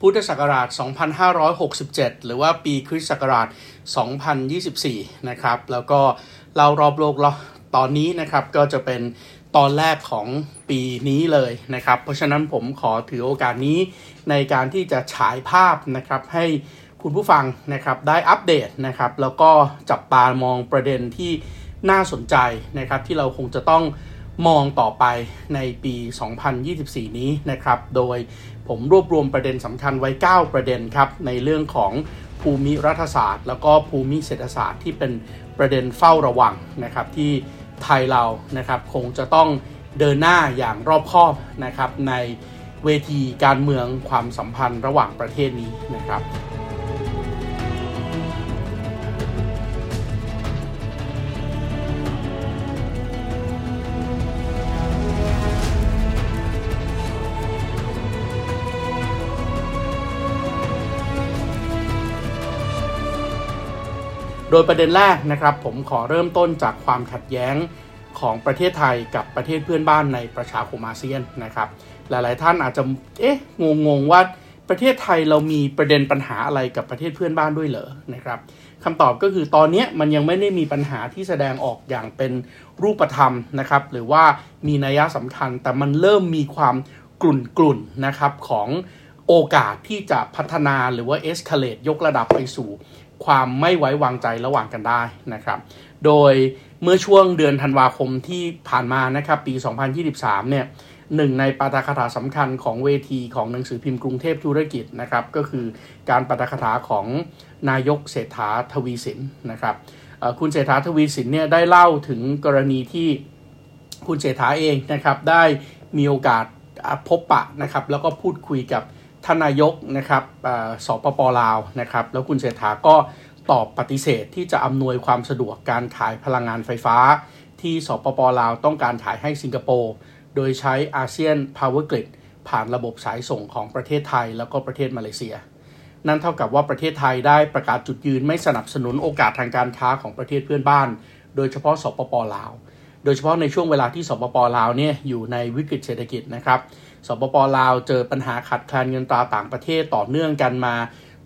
พุทธศักราช 2567 หรือว่าปีคริสต์ศักราช 2024 นะครับ แล้วก็เล่ารอบโลกตอนนี้นะครับก็จะเป็นตอนแรกของปีนี้เลยนะครับ เพราะฉะนั้นผมขอถือโอกาสนี้ในการที่จะฉายภาพนะครับให้คุณผู้ฟังนะครับได้อัปเดตนะครับ แล้วก็จับตามองประเด็นที่น่าสนใจนะครับ ที่เราคงจะต้องมองต่อไปในปี 2024 นี้นะครับ โดย ผมรวบรวมประเด็นสำคัญไว้ 9 ประเด็นครับ ในเรื่องของภูมิรัฐศาสตร์ แล้วก็ภูมิเศรษฐศาสตร์ที่เป็นประเด็นเฝ้าระวังนะครับที่ไทยเรานะครับคงจะต้องเดินหน้าอย่างรอบคอบนะครับในเวทีการเมืองความสัมพันธ์ระหว่างประเทศนี้นะครับ โดยประเด็นแรกนะครับผมขอเริ่มต้นจากความขัดแย้งของประเทศไทยกับประเทศเพื่อนบ้านในประชาคมอาเซียนนะครับหลาย ๆ ท่านอาจจะเอ๊ะงงๆว่าประเทศไทยเรามีประเด็นปัญหาอะไรกับประเทศเพื่อนบ้านด้วยเหรอนะครับคำตอบก็คือตอนนี้มันยังไม่ได้มีปัญหาที่แสดงออกอย่างเป็นรูปธรรมนะครับ หรือว่ามีนัยสำคัญแต่มันเริ่มมีความกรุ่นกรุ่นนะครับของ โอกาสที่จะพัฒนาหรือว่า escalate ยกระดับไปสู่ความไม่ไว้วางใจระหว่างกันได้นะครับ โดยเมื่อช่วงเดือนธันวาคมที่ผ่านมานะครับปี 2023 เนี่ยหนึ่งในปาฐกถาสำคัญของเวทีของหนังสือพิมพ์กรุงเทพธุรกิจนะครับ ก็คือการปาฐกถาของนายกเศรษฐาทวีสินนะครับคุณเศรษฐาทวีสินเนี่ยได้เล่าถึงกรณีที่คุณเศรษฐาเองนะครับได้มีโอกาสพบปะนะครับแล้วก็พูดคุยกับ ท่านนายกนะครับสปปลาวนะครับแล้วคุณเศรษฐาก็ตอบปฏิเสธที่จะอำนวยความสะดวกการขายพลังงานไฟฟ้า ที่สปปลาวต้องการขายให้สิงคโปร์โดยใช้อาเซียน Power Grid ผ่านระบบสายส่งของประเทศไทยแล้วก็ประเทศมาเลเซีย นั่นเท่ากับว่าประเทศไทยได้ประกาศจุดยืนไม่สนับสนุนโอกาสทางการค้าของประเทศเพื่อนบ้าน โดยเฉพาะสปปลาว โดยเฉพาะในช่วงเวลาที่สปปลาวเนี่ยอยู่ในวิกฤตเศรษฐกิจนะครับ สปปลาวเจอปัญหาขาดแคลนเงินตราต่างประเทศต่อเนื่องกันมา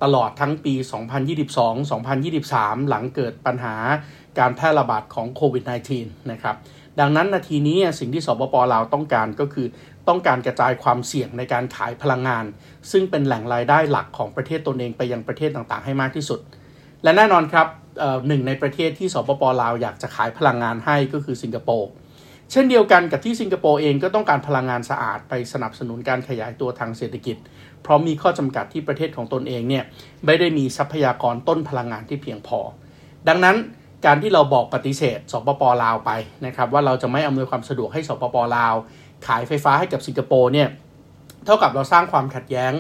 ตลอดทั้งปี 2022-2023 หลังเกิดปัญหาการแพร่ระบาดของโควิด -19 นะครับ ดังนั้นนาทีนี้สิ่งที่สปปลาวต้องการก็คือต้องการกระจายความเสี่ยงในการขายพลังงาน ซึ่งเป็นแหล่งรายได้หลักของประเทศตนเองไปยังประเทศต่างๆ ให้มากที่สุด และแน่นอนครับหนึ่งในประเทศที่สปปลาวอยากจะขายพลังงานให้ก็คือสิงคโปร์ เช่นเดียวกันกับที่สิงคโปร์เองก็ต้องการพลังงานสะอาดไปสนับสนุนการขยายตัวทางเศรษฐกิจ เพราะมีข้อจำกัดที่ประเทศของตนเองเนี่ยไม่ได้มีทรัพยากรต้นพลังงานที่เพียงพอ ดังนั้นการที่เราบอกปฏิเสธสปปลาวไปนะครับว่าเราจะไม่อำนวยความสะดวกให้สปปลาว ขายไฟฟ้าให้กับสิงคโปร์เนี่ยเท่ากับเราสร้างความขัดแย้ง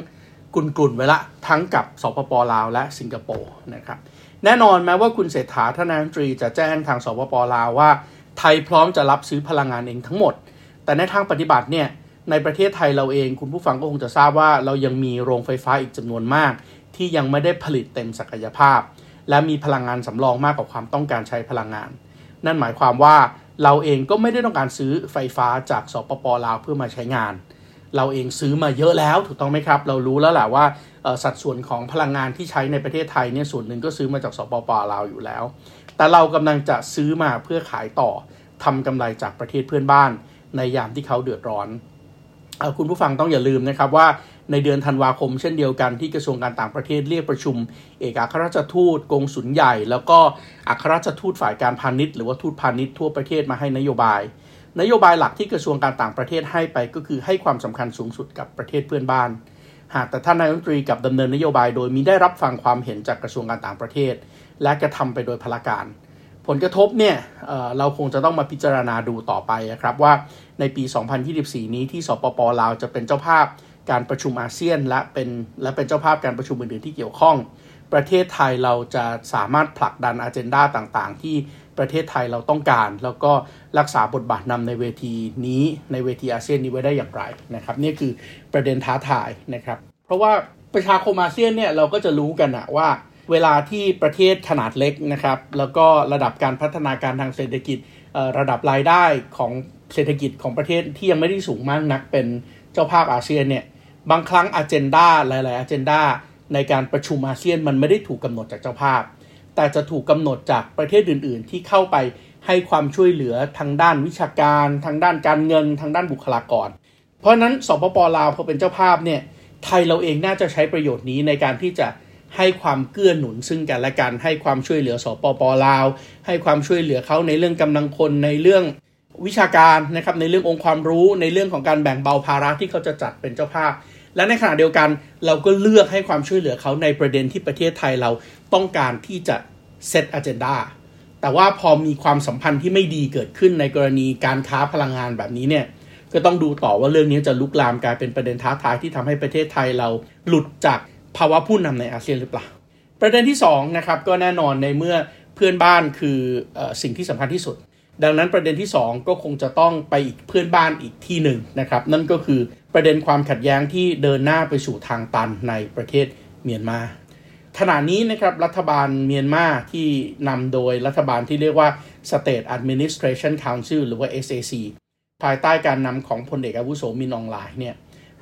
กุนๆไว้ละทั้งกับสปปลาวและสิงคโปร์นะครับแน่นอนแม้ว่าคุณเศรษฐาธนาตรีจะแจ้งทางสปปลาวว่า ไทยพร้อมจะรับซื้อพลังงานเองทั้งหมด แต่ในทางปฏิบัติเนี่ยในประเทศไทยเราเองคุณผู้ฟังก็คงจะทราบว่าเรายังมีโรงไฟฟ้าอีกจำนวนมาก ที่ยังไม่ได้ผลิตเต็มศักยภาพ และมีพลังงานสำรองมากกว่าความต้องการใช้พลังงาน นั่นหมายความว่าเราเองก็ไม่ได้ต้องการซื้อไฟฟ้าจากสปปลาวเพื่อมาใช้งาน เราเองซื้อมาเยอะแล้วถูกต้องไหมครับ เรารู้แล้วแหละว่าสัดส่วนของพลังงานที่ใช้ในประเทศไทยเนี่ยส่วนหนึ่งก็ซื้อมาจากสปปลาวอยู่แล้ว แต่เรากำลังจะซื้อมาเพื่อขายต่อทำกำไรจากประเทศเพื่อนบ้าน ในยามที่เขาเดือดร้อนคุณผู้ฟังต้องอย่าลืมนะครับว่าในเดือนธันวาคมเช่นเดียวกันที่กระทรวงการต่างประเทศเรียกประชุม เอกอัครราชทูตกงสุลใหญ่ แล้วก็อัครราชทูตฝ่ายการพาณิชย์หรือว่าทูตพาณิชย์ทั่วประเทศมาให้นโยบาย นโยบายหลักที่กระทรวงการต่างประเทศให้ไปก็คือให้ความสำคัญสูงสุดกับประเทศเพื่อนบ้าน หากแต่ท่านนายกรัฐมนตรีกับดำเนินนโยบาย โดยมีได้รับฟังความเห็นจากกระทรวงการต่างประเทศ และกระทำไปโดยพละการ ผลกระทบเนี่ยเเราคงจะต้องมาพิจารณาดูต่อไปครับว่าในปี 2024 นี้ที่สปปลาวจะเป็นเจ้าภาพการประชุมอาเซียน และเป็นและเป็นเจ้าภาพการประชุมอื่นๆที่เกี่ยวข้อง ประเทศไทยเราจะสามารถผลักดันอ g e n d a ต่างๆ ที่ ประเทศไทยเราต้องการ แล้วก็รักษาบทบาทนำในเวทีนี้ในเวทีอาเซียนนี้ไว้ได้อย่างไรนะครับนี่คือประเด็นท้าทายนะครับ เพราะว่าประชาคมอาเซียนเนี่ยเราก็จะรู้กันนะว่าเวลาที่ประเทศขนาดเล็กนะครับ แล้วก็ระดับการพัฒนาการทางเศรษฐกิจระดับรายได้ของเศรษฐกิจของประเทศที่ยังไม่ได้สูงมากนักเป็นเจ้าภาพอาเซียนเนี่ยบางครั้งอ g e n d a หลาย ๆอ g e n d a ในการประชุมอาเซียนมันไม่ได้ถูกกำหนดจากเจ้าภาพ แต่จะถูกกำหนดจากประเทศอื่น ๆ ที่เข้าไปให้ความช่วยเหลือทางด้านวิชาการ ทางด้านการเงิน ทางด้านบุคลากร เพราะนั้นสปปลาวพอเป็นเจ้าภาพเนี่ยไทยเราเองน่าจะใช้ประโยชน์นี้ในการที่จะให้ความเกื้อหนุนซึ่งกันและกันให้ความช่วยเหลือสปปลาว ให้ความช่วยเหลือเขาในเรื่องกำลังคนในเรื่องวิชาการนะครับในเรื่ององค์ความรู้ในเรื่องของการแบ่งเบาภาระที่เขาจะจัดเป็นเจ้าภาพ และในขณะเดียวกันเราก็เลือกให้ความช่วยเหลือเขาในประเด็นที่ประเทศไทยเราต้องการที่จะ เซตอเจนดาแต่ว่าพอมีความสัมพันธ์ที่ไม่ดีเกิดขึ้นในกรณีการค้าพลังงานแบบนี้เนี่ยก็ต้องดูต่อว่าเรื่องนี้จะลุกลามกลายเป็นประเด็นท้าทายที่ทำให้ประเทศไทยเราหลุดจากภาวะผู้นำในอาเซียนหรือเปล่า ประเด็นที่2นะครับก็แน่นอนในเมื่อเพื่อนบ้านคืออสิ่งที่สำคัญที่สุด ดังนั้นประเด็นที่ 2 ก็คงจะต้องไปอีกเพื่อนบ้านอีกที่หนึ่งนะครับนั่นก็คือประเด็นความขัดแย้งที่เดินหน้าไปสู่ทางตันในประเทศเมียนมา ขณะนี้นะครับรัฐบาลเมียนมาที่นำโดยรัฐบาลที่เรียกว่า State Administration Council หรือว่า SAC ภายใต้การนำของพลเอกอาวุโสมินอองไลน์เนี่ย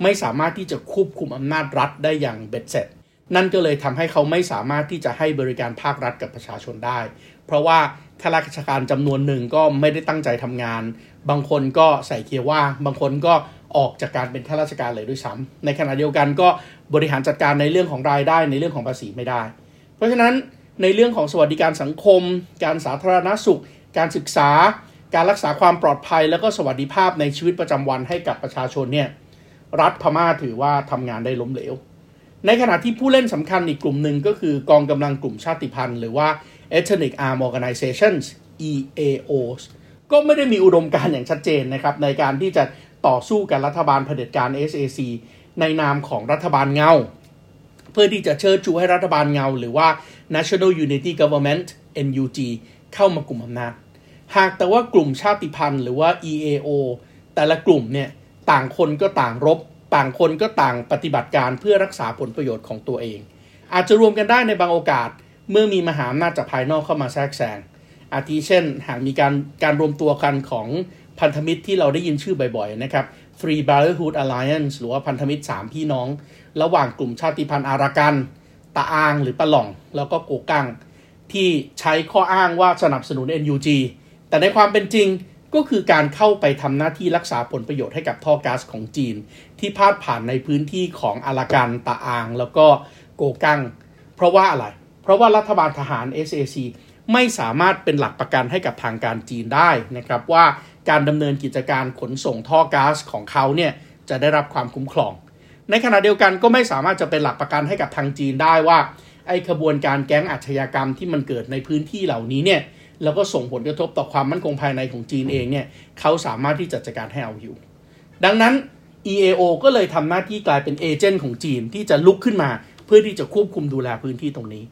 ไม่สามารถที่จะควบคุมอำนาจรัฐได้อย่างเบ็ดเสร็จ นั่นก็เลยทำให้เขาไม่สามารถที่จะให้บริการภาครัฐกับประชาชนได้ เพราะว่าข้าราชการจำนวนหนึ่งก็ไม่ได้ตั้งใจทำงาน บางคนก็ใส่เกียร์ว่างบางคนก็ ออกจากการเป็นข้าราชการเลยด้วยซ้ำในขณะเดียวกันก็บริหารจัดการในเรื่องของรายได้ในเรื่องของภาษีไม่ได้ เพราะฉะนั้นในเรื่องของสวัสดิการสังคม การสาธารณสุข การศึกษา การรักษาความปลอดภัย แล้วก็สวัสดิภาพในชีวิตประจำวันให้กับประชาชนเนี่ยรัฐพม่าถือว่าทำงานได้ล้มเหลว ในขณะที่ผู้เล่นสำคัญอีกกลุ่มหนึ่งก็คือกองกำลังกลุ่มชาติพันธุ์ หรือว่า Ethnic Armed Organizations EAOs ก็ไม่ได้มีอุดมการณ์อย่างชัดเจนนะครับในการที่จะ ต่อสู้กับรัฐบาลเผด็จการ SAC ในนามของรัฐบาลเงา เพื่อที่จะเชิญชูให้รัฐบาลเงา หรือว่า National Unity Government NUG เข้ามากลุ่มอำนาจ หากแต่ว่ากลุ่มชาติพันธุ์หรือว่า EAO แต่ละกลุ่มเนี่ยต่างคนก็ต่างรบ ต่างคนก็ต่างปฏิบัติการเพื่อรักษาผลประโยชน์ของตัวเอง อาจจะรวมกันได้ในบางโอกาสเมื่อมีมหาอำนาจจากภายนอกเข้ามาแทรกแซงอาทิเช่น หากมีการการรวมตัวกันของ พันธมิตรที่เราได้ยินชื่อบ่อยๆนะครับ Free Brotherhood Alliance หรือว่าพันธมิตร 3 พี่น้อง ระหว่างกลุ่มชาติพันธุ์อารากันตาอางหรือปะหล่อง แล้วก็โกกัง ที่ใช้ข้ออ้างว่าสนับสนุน NUG แต่ในความเป็นจริงก็คือการเข้าไปทำหน้าที่รักษาผลประโยชน์ให้กับท่อก๊าซของจีน ที่พาดผ่านในพื้นที่ของอารากันตาอาง แล้วก็โกกัง เพราะว่าอะไร เพราะว่ารัฐบาลทหาร SAC ไม่สามารถเป็นหลักประกันให้กับทางการจีนได้นะครับว่าการดำเนินกิจการขนส่งท่อก๊าซของเขาเนี่ยจะได้รับความคุ้มครอง ในขณะเดียวกันก็ไม่สามารถจะเป็นหลักประกันให้กับทางจีนได้ว่าไอ้ขบวนการแก๊งอาชญากรรมที่มันเกิดในพื้นที่เหล่านี้เนี่ยแล้วก็ส่งผลกระทบต่อความมั่นคงภายในของจีนเองเนี่ยเขาสามารถที่จะจัดการให้เอาอยู่ ดังนั้น EAO ก็เลยทำหน้าที่กลายเป็นเอเจนต์ของจีนที่จะลุกขึ้นมา เพื่อที่จะควบคุมดูแลพื้นที่ตรงนี้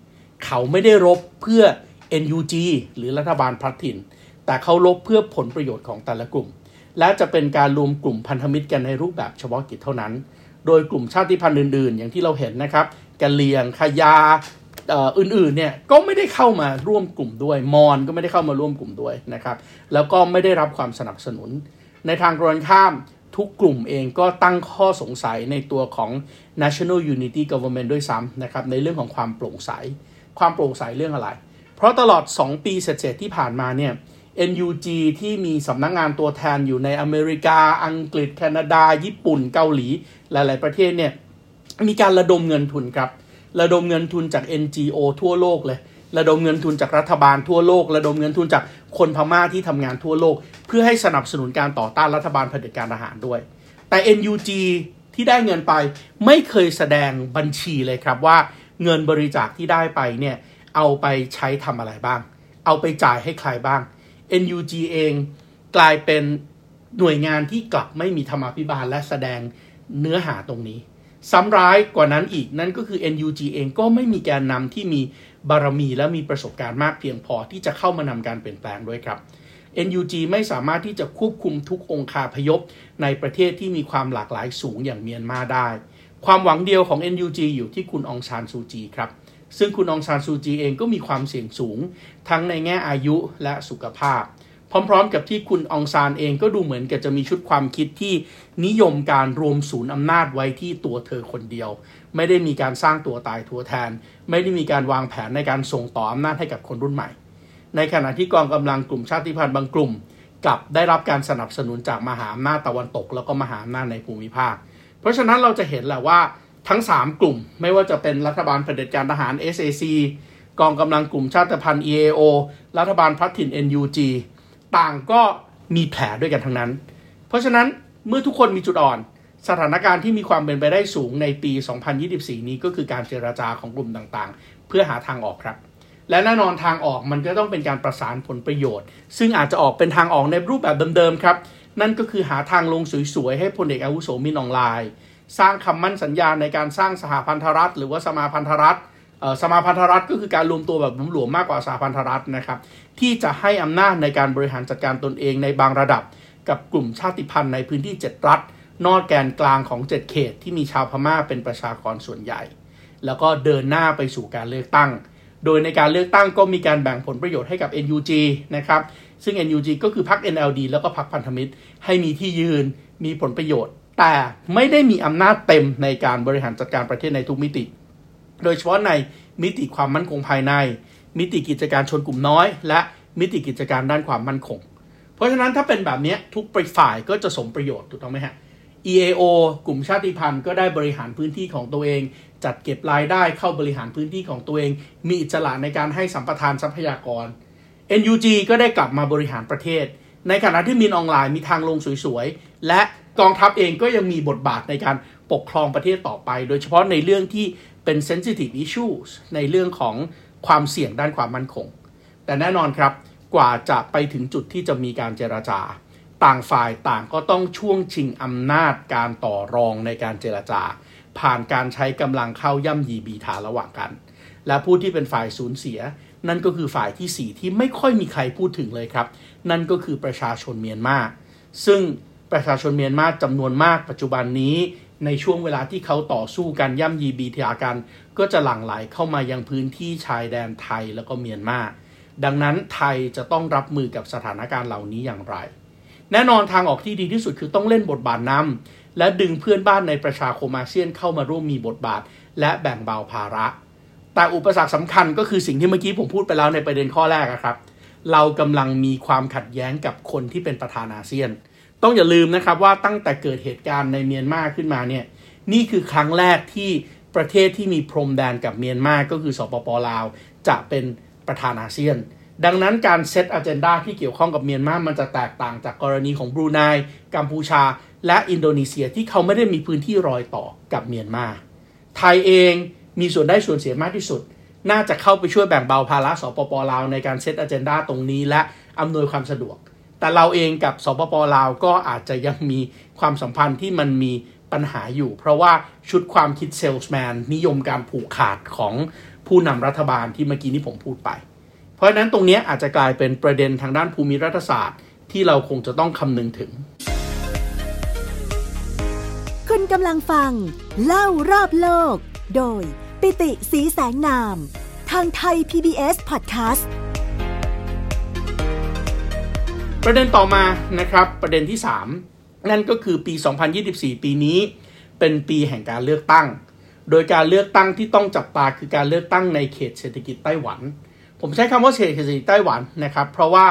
เขาไม่ได้รบเพื่อ NUG หรือรัฐบาลพลัดถิ่น แต่เขาลบเพื่อผลประโยชน์ของแต่ละกลุ่ม และจะเป็นการรวมกลุ่มพันธมิตรกันในรูปแบบเฉพาะกิจเท่านั้น โดยกลุ่มชาติพันธุ์อื่น ๆ อย่างที่เราเห็นนะครับกะเลียงขยาอื่นๆเนี่ยก็ไม่ได้เข้ามาร่วมกลุ่มด้วย มอนก็ไม่ได้เข้ามาร่วมกลุ่มด้วยนะครับแล้วก็ไม่ได้รับความสนับสนุน ในทางกรณข้ามทุกกลุ่มเองก็ตั้งข้อสงสัยในตัวของ National Unity Government ด้วยซ้ำนะครับในเรื่องของความโปร่งใส ความโปร่งใสเรื่องอะไร เพราะตลอด 2 ปีเศษที่ผ่านมาเนี่ย NUG ที่มีสำนักงงานตัวแทนอยู่ในอเมริกา อังกฤษ แคนาดา ญี่ปุ่น เกาหลี หลาย ๆ ประเทศเนี่ย มีการระดมเงินทุนครับ ระดมเงินทุนจาก NGO ทั่วโลกเลย ระดมเงินทุนจากรัฐบาลทั่วโลก ระดมเงินทุนจากคนพม่าที่ทำงานทั่วโลก เพื่อให้สนับสนุนการต่อต้านรัฐบาลเผด็จการทหารด้วย แต่ NUG ที่ได้เงินไปไม่เคยแสดงบัญชีเลยครับว่าเงินบริจาคที่ได้ไปเนี่ย เอาไปใช้ทำอะไรบ้าง เอาไปจ่ายให้ใครบ้าง NUG เองกลายเป็นหน่วยงานที่กลับไม่มีธรรมาภิบาลและแสดงเนื้อหาตรงนี้ ซ้ำร้ายกว่านั้นอีกนั่นก็คือ NUG เองก็ไม่มีแกนนำที่มีบารมีและมีประสบการณ์มากเพียงพอที่จะเข้ามานำการเปลี่ยนแปลงด้วยครับ NUG ไม่สามารถที่จะควบคุมทุกองคาพยพในประเทศที่มีความหลากหลายสูงอย่างเมียนมาได้ ความหวังเดียวของ NUG อยู่ที่คุณองซานซูจีครับ ซึ่งคุณองซานซูจีเองก็มีความเสี่ยงสูง ทั้งในแง่อายุและสุขภาพ พร้อมๆ กับที่คุณองซานเองก็ดูเหมือนกับจะมีชุดความคิดที่นิยมการรวมศูนย์อำนาจไว้ที่ตัวเธอคนเดียว ไม่ได้มีการสร้างตัวตายทัวแทน ไม่ได้มีการวางแผนในการส่งต่ออำนาจให้กับคนรุ่นใหม่ ในขณะที่กองกำลังกลุ่มชาติพันธุ์บางกลุ่มกลับได้รับการสนับสนุนจากมหาอำนาจตะวันตก แล้วก็มหาอำนาจในภูมิภาค เพราะฉะนั้นเราจะเห็นแหละว่า ทั้ง 3 กลุ่ม ไม่ว่าจะเป็นรัฐบาลเผด็จการทหาร SAC กองกำลังกลุ่มชาติพันธุ์ EAO รัฐบาลพัฒถิ่น NUG ต่างก็มีแผลด้วยกันทั้งนั้น เพราะฉะนั้นเมื่อทุกคนมีจุดอ่อน สถานการณ์ที่มีความเป็นไปได้สูงในปี 2024 นี้ก็คือการเจราจาของกลุ่มต่างๆ เพื่อหาทางออกครับ และแน่นอนทางออกมันก็ต้องเป็นการประสานผลประโยชน์ ซึ่งอาจจะออกเป็นทางออกในรูปแบบเดิมๆครับ นั่นก็คือหาทางลงสวยๆให้พลเอกอาวุโสมินออนไลน์ สร้างคำมั่นสัญญาในการสร้างสหพันธรัฐ หรือว่าสมาพันธรัฐสมาพันธรัฐก็คือการรวมตัวแบบหลวมๆมากกว่าสหพันธรัฐนะครับที่จะให้อำนาจในการบริหารจัดการตนเองในบางระดับ กับกลุ่มชาติพันธุ์ในพื้นที่ 7 รัฐ นอกแกนกลางของ 7 เขต ที่มีชาวพม่าเป็นประชากรส่วนใหญ่ แล้วก็เดินหน้าไปสู่การเลือกตั้ง โดยในการเลือกตั้งก็มีการแบ่งผลประโยชน์ให้กับ NUG นะครับซึ่ง NUG ก็คือพรรค NLD แล้วก็พรรคพันธมิตร ให้มีที่ยืนมีผลประโยชน์ แต่ไม่ได้มีอำนาจเต็มในการบริหารจัดการประเทศในทุกมิติ โดยเฉพาะในมิติความมั่นคงภายใน มิติกิจการชนกลุ่มน้อย และมิติกิจการด้านความมั่นคง เพราะฉะนั้นถ้าเป็นแบบนี้ทุกฝ่ายก็จะสมประโยชน์ถูกต้องไหมฮะ EAO กลุ่มชาติพันธุ์ก็ได้บริหารพื้นที่ของตัวเอง จัดเก็บรายได้เข้าบริหารพื้นที่ของตัวเอง มีอิสระในการให้สัมปทานทรัพยากร NUG ก็ได้กลับมาบริหารประเทศ ในขณะที่มินออนไลน์มีทางลงสวยๆ และ กองทัพเองก็ยังมีบทบาทในการปกครองประเทศต่อไป โดยเฉพาะในเรื่องที่เป็น sensitive issues ในเรื่องของความเสี่ยงด้านความมั่นคง แต่แน่นอนครับกว่าจะไปถึงจุดที่จะมีการเจราจา ต่างฝ่ายต่างก็ต้องช่วงชิงอำนาจการต่อรองในการเจราจา ผ่านการใช้กำลังเข้าย่ำยีบีทาระหว่างกัน และผู้ที่เป็นฝ่ายสูญเสีย นั่นก็คือฝ่ายที่ 4 ที่ไม่ค่อยมีใครพูดถึงเลยครับ นั่นก็คือประชาชนเมียนมาซึ่ง ประชาชนเมียนมาจำนวนมากปัจจุบันนี้ในช่วงเวลาที่เขาต่อสู้กันย่ำยีบีทากัน ก็จะหลั่งไหลเข้ามายังพื้นที่ชายแดนไทยแล้วก็เมียนมาดังนั้นไทยจะต้องรับมือกับสถานการณ์เหล่านี้อย่างไร แน่นอนทางออกที่ดีที่สุดคือต้องเล่นบทบาทนำและดึงเพื่อนบ้านในประชาคมอาเซียนเข้ามาร่วมมีบทบาท และแบ่งเบาภาระ แต่อุปสรรคสำคัญก็คือสิ่งที่เมื่อกี้ผมพูดไปแล้วในประเด็นข้อแรกครับ เรากำลังมีความขัดแย้งกับคนที่เป็นประธานอาเซียน ต้องอย่าลืมนะครับว่าตั้งแต่เกิดเหตุการณ์ในเมียนมาขึ้นมาเนี่ยนี่คือครั้งแรกที่ประเทศที่มีพรมแดนกับเมียนมาก็คือสปปลาว จะเป็นประธานอาเซียน ดังนั้นการเซตอ g e n d a ที่เกี่ยวข้องกับเมียนมามันจะแตกต่างจากกรณีของบรูไนกัมพูชา และอินโดนีเซียที่เขาไม่ได้มีพื้นที่รอยต่อกับเมียนมาไทยเองมีส่วนได้ส่วนเสียมากที่สุด น่าจะเข้าไปช่วยแบ่งเบาภาระสปปลาวในการเซตอ g e n d a ตรงนี้และอำนวยความสะดวก แต่เราเองกับสปปลาวก็อาจจะยังมีความสัมพันธ์ที่มันมีปัญหาอยู่ เพราะว่าชุดความคิดเซลส์แมนนิยมการผูกขาดของผู้นำรัฐบาลที่เมื่อกี้นี้ผมพูดไป เพราะฉะนั้นตรงนี้อาจจะกลายเป็นประเด็นทางด้านภูมิรัฐศาสตร์ ที่เราคงจะต้องคำนึงถึง คุณกำลังฟัง เล่ารอบโลก โดยปิติสีแสงนาม ทางไทย PBS Podcast ประเด็นต่อมานะครับประเด็นที่ 3 นั่นก็คือปี 2024 ปีนี้ เป็นปีแห่งการเลือกตั้ง โดยการเลือกตั้งที่ต้องจับตาคือการเลือกตั้งในเขตเศรษฐกิจไต้หวัน ผมใช้คำว่าเขตเศรษฐกิจไต้หวันนะครับเพราะว่า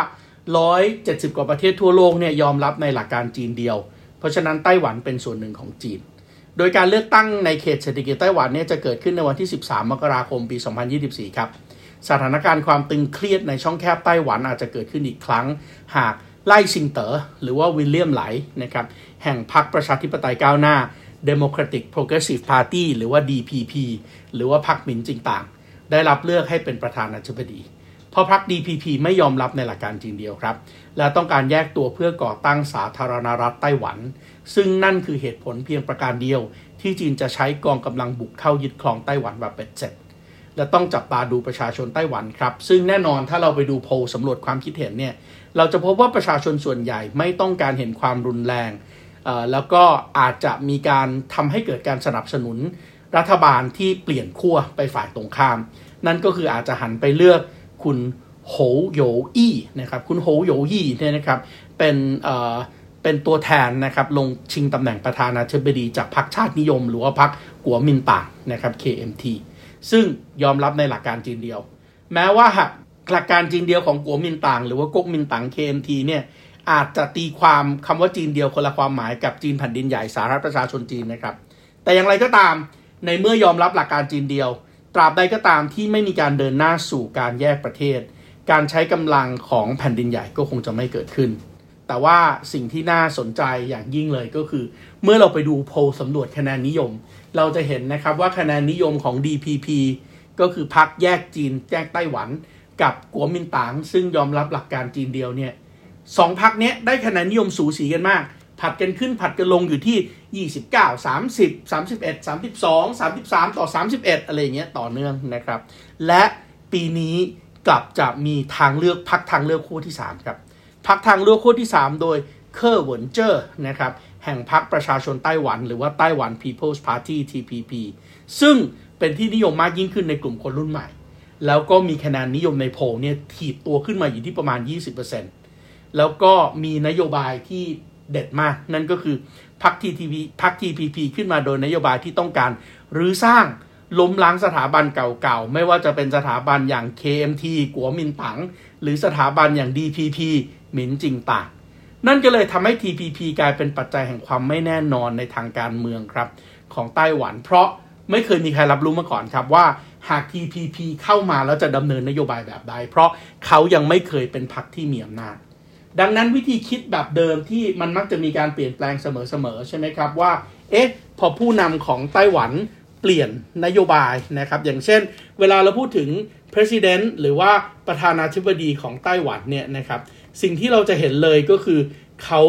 170 กว่าประเทศทั่วโลกเนี่ยยอมรับในหลักการจีนเดียว เพราะฉะนั้นไต้หวันเป็นส่วนหนึ่งของจีน โดยการเลือกตั้งในเขตเศรษฐกิจไต้หวันเนี่ยจะเกิดขึ้นในวันที่ 13 มกราคมปี 2024 ครับสถานการณ์ความตึงเครียดในช่องแคบไต้หวันอาจจะเกิดขึ้นอีกครั้ง หาก ไล่ซิงเตอ๋อหรือว่าวิลเลียมไหลนะครับแห่งพรรคประชาธิปไตยก้าวหน้า Democratic Progressive Party หรือว่า DPP หรือว่าพรรคมินจิงต่าง ได้รับเลือกให้เป็นประธานาธิบดี เพราะพรรค DPP ไม่ยอมรับในหลักการจีนเดียวครับ และต้องการแยกตัวเพื่อก่อตั้งสาธารณรัฐไต้หวัน ซึ่งนั่นคือเหตุผลเพียงประการเดียว ที่จีนจะใช้กองกำลังบุกเข้ายึดครองไต้หวันแบบเป็ดเสร็จ และต้องจับตาดูประชาชนไต้หวันครับ ซึ่งแน่นอนถ้าเราไปดูโพลสำรวจความคิดเห็นเนี่ย เราจะพบว่าประชาชนส่วนใหญ่ไม่ต้องการเห็นความรุนแรง แล้วก็อาจจะมีการทำให้เกิดการสนับสนุนรัฐบาลที่เปลี่ยนขั้วไปฝ่ายตรงข้าม นั่นก็คืออาจจะหันไปเลือกคุณโหโยอี้นะครับคุณโหโยอี้เนี่ยนะครับเป็นเอ่อเป็นตัวแทนนะครับลงชิงตำแหน่งประธานาธิบดีจากพรรคชาตินิยม หรือว่าพรรคกัวมินต่างนะครับ KMT ซึ่งยอมรับในหลักการจีนเดียว แม้ว่าหาก หลักการจีนเดียวของกัวมินต่างหรือว่าก๊กมินต่าง KMT เนี่ยอาจจะตีความคำว่าจีนเดียวคนละความหมายกับจีนแผ่นดินใหญ่สาธารณประชาชนจีนนะครับ แต่อย่างไรก็ตามในเมื่อยอมรับหลักการจีนเดียว ตราบใดก็ตามที่ไม่มีการเดินหน้าสู่การแยกประเทศ การใช้กำลังของแผ่นดินใหญ่ก็คงจะไม่เกิดขึ้น แต่ว่าสิ่งที่น่าสนใจอย่างยิ่งเลยก็คือ เมื่อเราไปดูโพลสำรวจคะแนนนิยม เราจะเห็นนะครับว่าคะแนนนิยมของ DPP ก็คือพรรคแยกจีนแยกไต้หวัน กับกัวมินตางซึ่งยอมรับหลักการจีนเดียวเนี่ยสองพรรคนี้ได้คะแนนนิยมสูสีกันมาก ผลัดกันขึ้นผลัดกันลงอยู่ที่ 29 30 31 32 33 ต่อ 31 อะไรเงี้ยต่อเนื่องนะครับ และปีนี้กลับจะมีทางเลือกพรรคทางเลือกคู่ที่ 3 ครับพรรคทางเลือกคู่ที่ 3 โดยเคอร์เวินเจอร์นะครับแห่งพรรคประชาชนไต้หวันหรือว่าไต้หวัน People's Party TPP ซึ่งเป็นที่นิยมมากยิ่งขึ้นในกลุ่มคนรุ่นใหม่ แล้วก็มีคะแนนนิยมในโพลเนี่ยถีบตัวขึ้นมาอยู่ที่ประมาณ 20%แล้วก็มีนโยบายที่เด็ดมาก นั่นก็คือพักทีทีพีพักทีพีพีขึ้นมาโดยนโยบายที่ต้องการรื้อสร้างล้มล้างสถาบันเก่าๆ ไม่ว่าจะเป็นสถาบันอย่าง KMT กัวมินตัง หรือสถาบันอย่าง DPP หมินจิงต่าง นั่นก็เลยทำให้ TPP กลายเป็นปัจจัยแห่งความไม่แน่นอนในทางการเมืองครับ ของไต้หวัน เพราะไม่เคยมีใครรับรู้มาก่อนครับว่า หาก TPP เข้ามาแล้วจะดำเนินนโยบายแบบใด เพราะเขายังไม่เคยเป็นพรรคที่มีอำนาจ ดังนั้นวิธีคิดแบบเดิมที่มันมักจะมีการเปลี่ยนแปลงเสมอๆใช่ไหมครับว่า เอ๊ะ พอผู้นำของไต้หวันเปลี่ยนนโยบายนะครับ อย่างเช่น เวลาเราพูดถึง president หรือว่าประธานาธิบดีของไต้หวันเนี่ยนะครับ สิ่งที่เราจะเห็นเลยก็คือเขา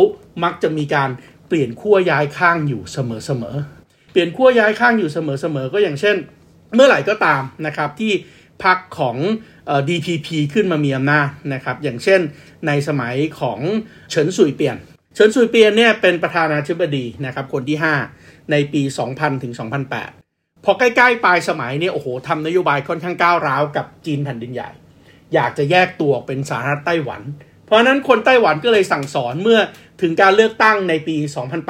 มักจะมีการเปลี่ยนขั้วย้ายข้างอยู่เสมอๆ เปลี่ยนขั้วย้ายข้างอยู่เสมอๆ ก็อย่างเช่น เมื่อไหร่ก็ตามนะครับที่พรรคของ DPP ขึ้นมามีอำนาจนะครับอย่างเช่นในสมัยของเฉินสุยเปียน เฉินสุยเปียนเนี่ยเป็นประธานาธิบดีนะครับคนที่ 5 ในปี 2000ถึง2008 พอใกล้ๆปลายสมัยเนี่ยโอ้โหทำนโยบายค่อนข้างก้าวร้าวกับจีนแผ่นดินใหญ่ อยากจะแยกตัวออกเป็นสาธารณรัฐไต้หวัน เพราะนั้นคนไต้หวันก็เลยสั่งสอนเมื่อถึงการเลือกตั้งในปี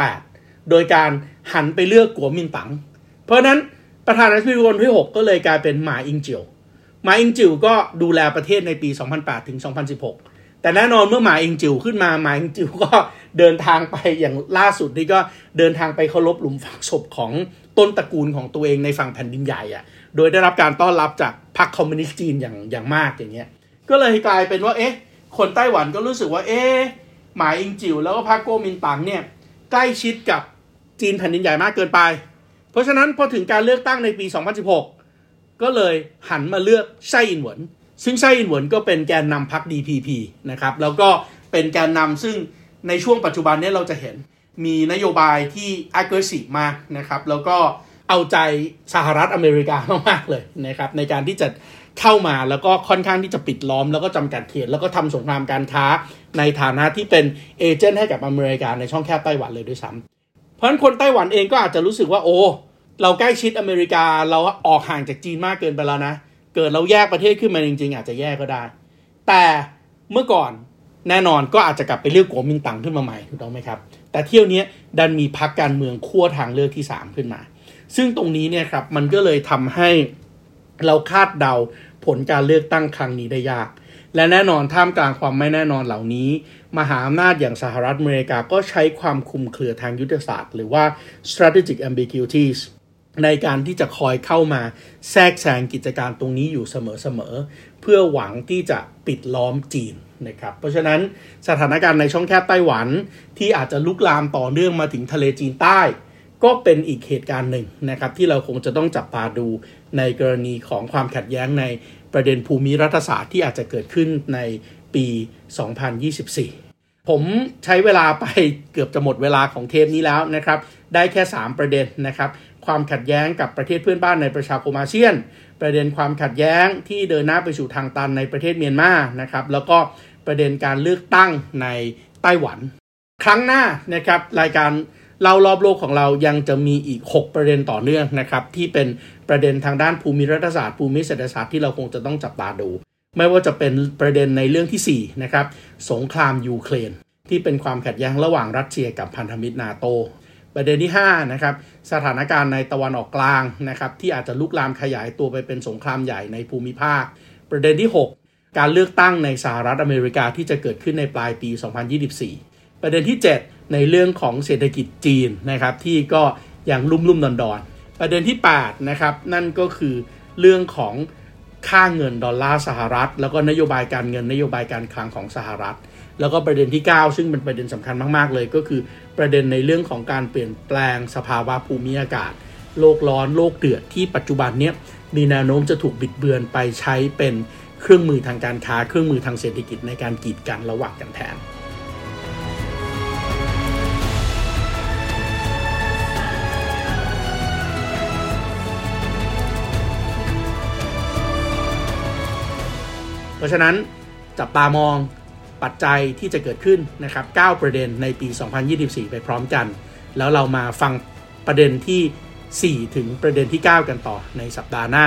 2008 โดยการหันไปเลือกกัวมินตั๋งเพราะนั้น ประธานาธิบดีคนที่ 6 ก็เลยกลายเป็นหมาอิงจียวหมาอิงจิวก็ดูแลประเทศในปี 2008 ถึง 2016 แต่แน่นอนเมื่อหมาอิงจิวขึ้นมาหมาอิงจิวก็เดินทางไปอย่างล่าสุดนี่ก็เดินทางไปเคารพหลุมฝังศพของต้นตระกูลของตัวเองในฝั่งแผ่นดินใหญ่อะโดยได้รับการต้อนรับจากพรรคคอมมิวนิสต์จีนอย่างอย่างมากอย่างเงี้ย ก็เลยกลายเป็นว่าเอ๊ะ คนไต้หวันก็รู้สึกว่าเอ๊ะหมาอิงจิวแล้วก็พรรคโกมินตังเนี่ยใกล้ชิดกับจีนแผ่นดินใหญ่มากเกินไป เพราะฉะนั้นพอถึงการเลือกตั้งในปี 2016 ก็เลยหันมาเลือกไส้อินหวนซึ่งไส้อินหวนก็เป็นแกนนำพรรค DPP นะครับแล้วก็เป็นแกนนำซึ่งในช่วงปัจจุบันนี้เราจะเห็นมีนโยบายที่ aggressive มากนะครับแล้วก็เอาใจสหรัฐอเมริกามากๆเลยนะครับในการที่จะเข้ามาแล้วก็ค่อนข้างที่จะปิดล้อม แล้วก็จำกัดเขตแล้วก็ทำสงครามการค้าในฐานะที่เป็นเอเจนต์ให้กับอเมริกาในช่องแคบไต้หวันเลยด้วยซ้ำ เพราะฉะนั้นคนไต้หวันเองก็อาจจะรู้สึกว่าโอ้เราใกล้ชิดอเมริกาเราออกห่างจากจีนมากเกินไปแล้วนะ เกิดเราแยกประเทศขึ้นมาจริง ๆ อาจจะแยกก็ได้ แต่เมื่อก่อนแน่นอนก็อาจจะกลับไปเลือกกัวมินตังขึ้นมาใหม่ถูกต้องไหมครับ แต่เที่ยวนี้ดันมีพักการเมืองขั้วทางเลือกที่ 3 ขึ้นมา ซึ่งตรงนี้เนี่ยครับมันก็เลยทำให้เราคาดเดาผลการเลือกตั้งครั้งนี้ได้ยาก และแน่นอนท่ามกลางความไม่แน่นอนเหล่านี้ มหาอำนาจอย่างสหรัฐอเมริกาก็ใช้ความคุมเครือทางยุทธศาสตร์ หรือว่า strategic ambiguities ในการที่จะคอยเข้ามาแทรกแซงกิจการตรงนี้อยู่เสมอๆ เพื่อหวังที่จะปิดล้อมจีนนะครับ เพราะฉะนั้นสถานการณ์ในช่องแคบไต้หวันที่อาจจะลุกลามต่อเนื่องมาถึงทะเลจีนใต้ ก็เป็นอีกเหตุการณ์หนึ่งนะครับ ที่เราคงจะต้องจับตาดูในกรณีของความขัดแย้งในประเด็นภูมิรัฐศาสตร์ที่อาจจะเกิดขึ้นในปี 2024 ผมใช้เวลาไปเกือบจะหมดเวลาของเทปนี้แล้วนะครับ ได้แค่ 3 ประเด็นนะครับ ความขัดแย้งกับประเทศเพื่อนบ้านในประชาคมอาเซียน ประเด็นความขัดแย้งที่เดินหน้าไปสู่ทางตันในประเทศเมียนมานะครับ แล้วก็ประเด็นการเลือกตั้งในไต้หวัน ครั้งหน้านะครับรายการเล่ารอบโลกของเรายังจะมีอีก 6 ประเด็นต่อเนื่องนะครับ ที่เป็นประเด็นทางด้านภูมิรัฐศาสตร์ภูมิเศรษฐศาสตร์ที่เราคงจะต้องจับตาดู ไม่ว่าจะเป็นประเด็นในเรื่องที่ 4 นะครับ สงครามยูเครน ที่เป็นความขัดแย้งระหว่างรัสเซียกับพันธมิตรนาโต ประเด็นที่5นะครับสถานการณ์ในตะวันออกกลางนะครับที่อาจจะลุกลามขยายตัวไปเป็นสงครามใหญ่ในภูมิภาค ประเด็นที่ 6 การเลือกตั้งในสหรัฐอเมริกาที่จะเกิดขึ้นในปลายปี 2024 ประเด็นที่ 7 ในเรื่องของเศรษฐกิจจีนนะครับที่ก็ยังลุ่มลุ่มดอนดอนประเด็นที่8นะครับนั่นก็คือเรื่องของ ค่าเงินดอลลาร์สหรัฐ แล้วก็นโยบายการเงินนโยบายการคลังของสหรัฐ แล้วก็ประเด็นที่ 9 ซึ่งเป็นประเด็นสำคัญมากๆ เลยก็คือประเด็นในเรื่องของการเปลี่ยนแปลงสภาวะภูมิอากาศ โลกร้อนโลกเดือดที่ปัจจุบันเนี้ยมีแนวโน้มจะถูกบิดเบือนไปใช้เป็นเครื่องมือทางการค้า เครื่องมือทางเศรษฐกิจในการกีดกันระหว่างกันแทน ราะฉะนั้นจับตามองปัจจัยที่จะเกิดขึ้นนะครับ 9 ประเด็นในปี 2024 ไปพร้อมกัน แล้วเรามาฟังประเด็นที่ 4 ถึงประเด็นที่ 9 กันต่อในสัปดาห์หน้า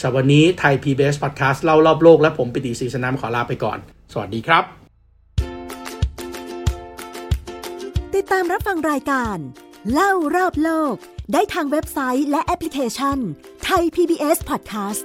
สำหรับวันนี้ไทย PBS Podcast เล่ารอบโลกและผมปิติศรีสนามขอลาไปก่อน สวัสดีครับ ติดตามรับฟังรายการ เล่ารอบโลก ได้ทางเว็บไซต์และแอปพลิเคชันไทย PBS Podcast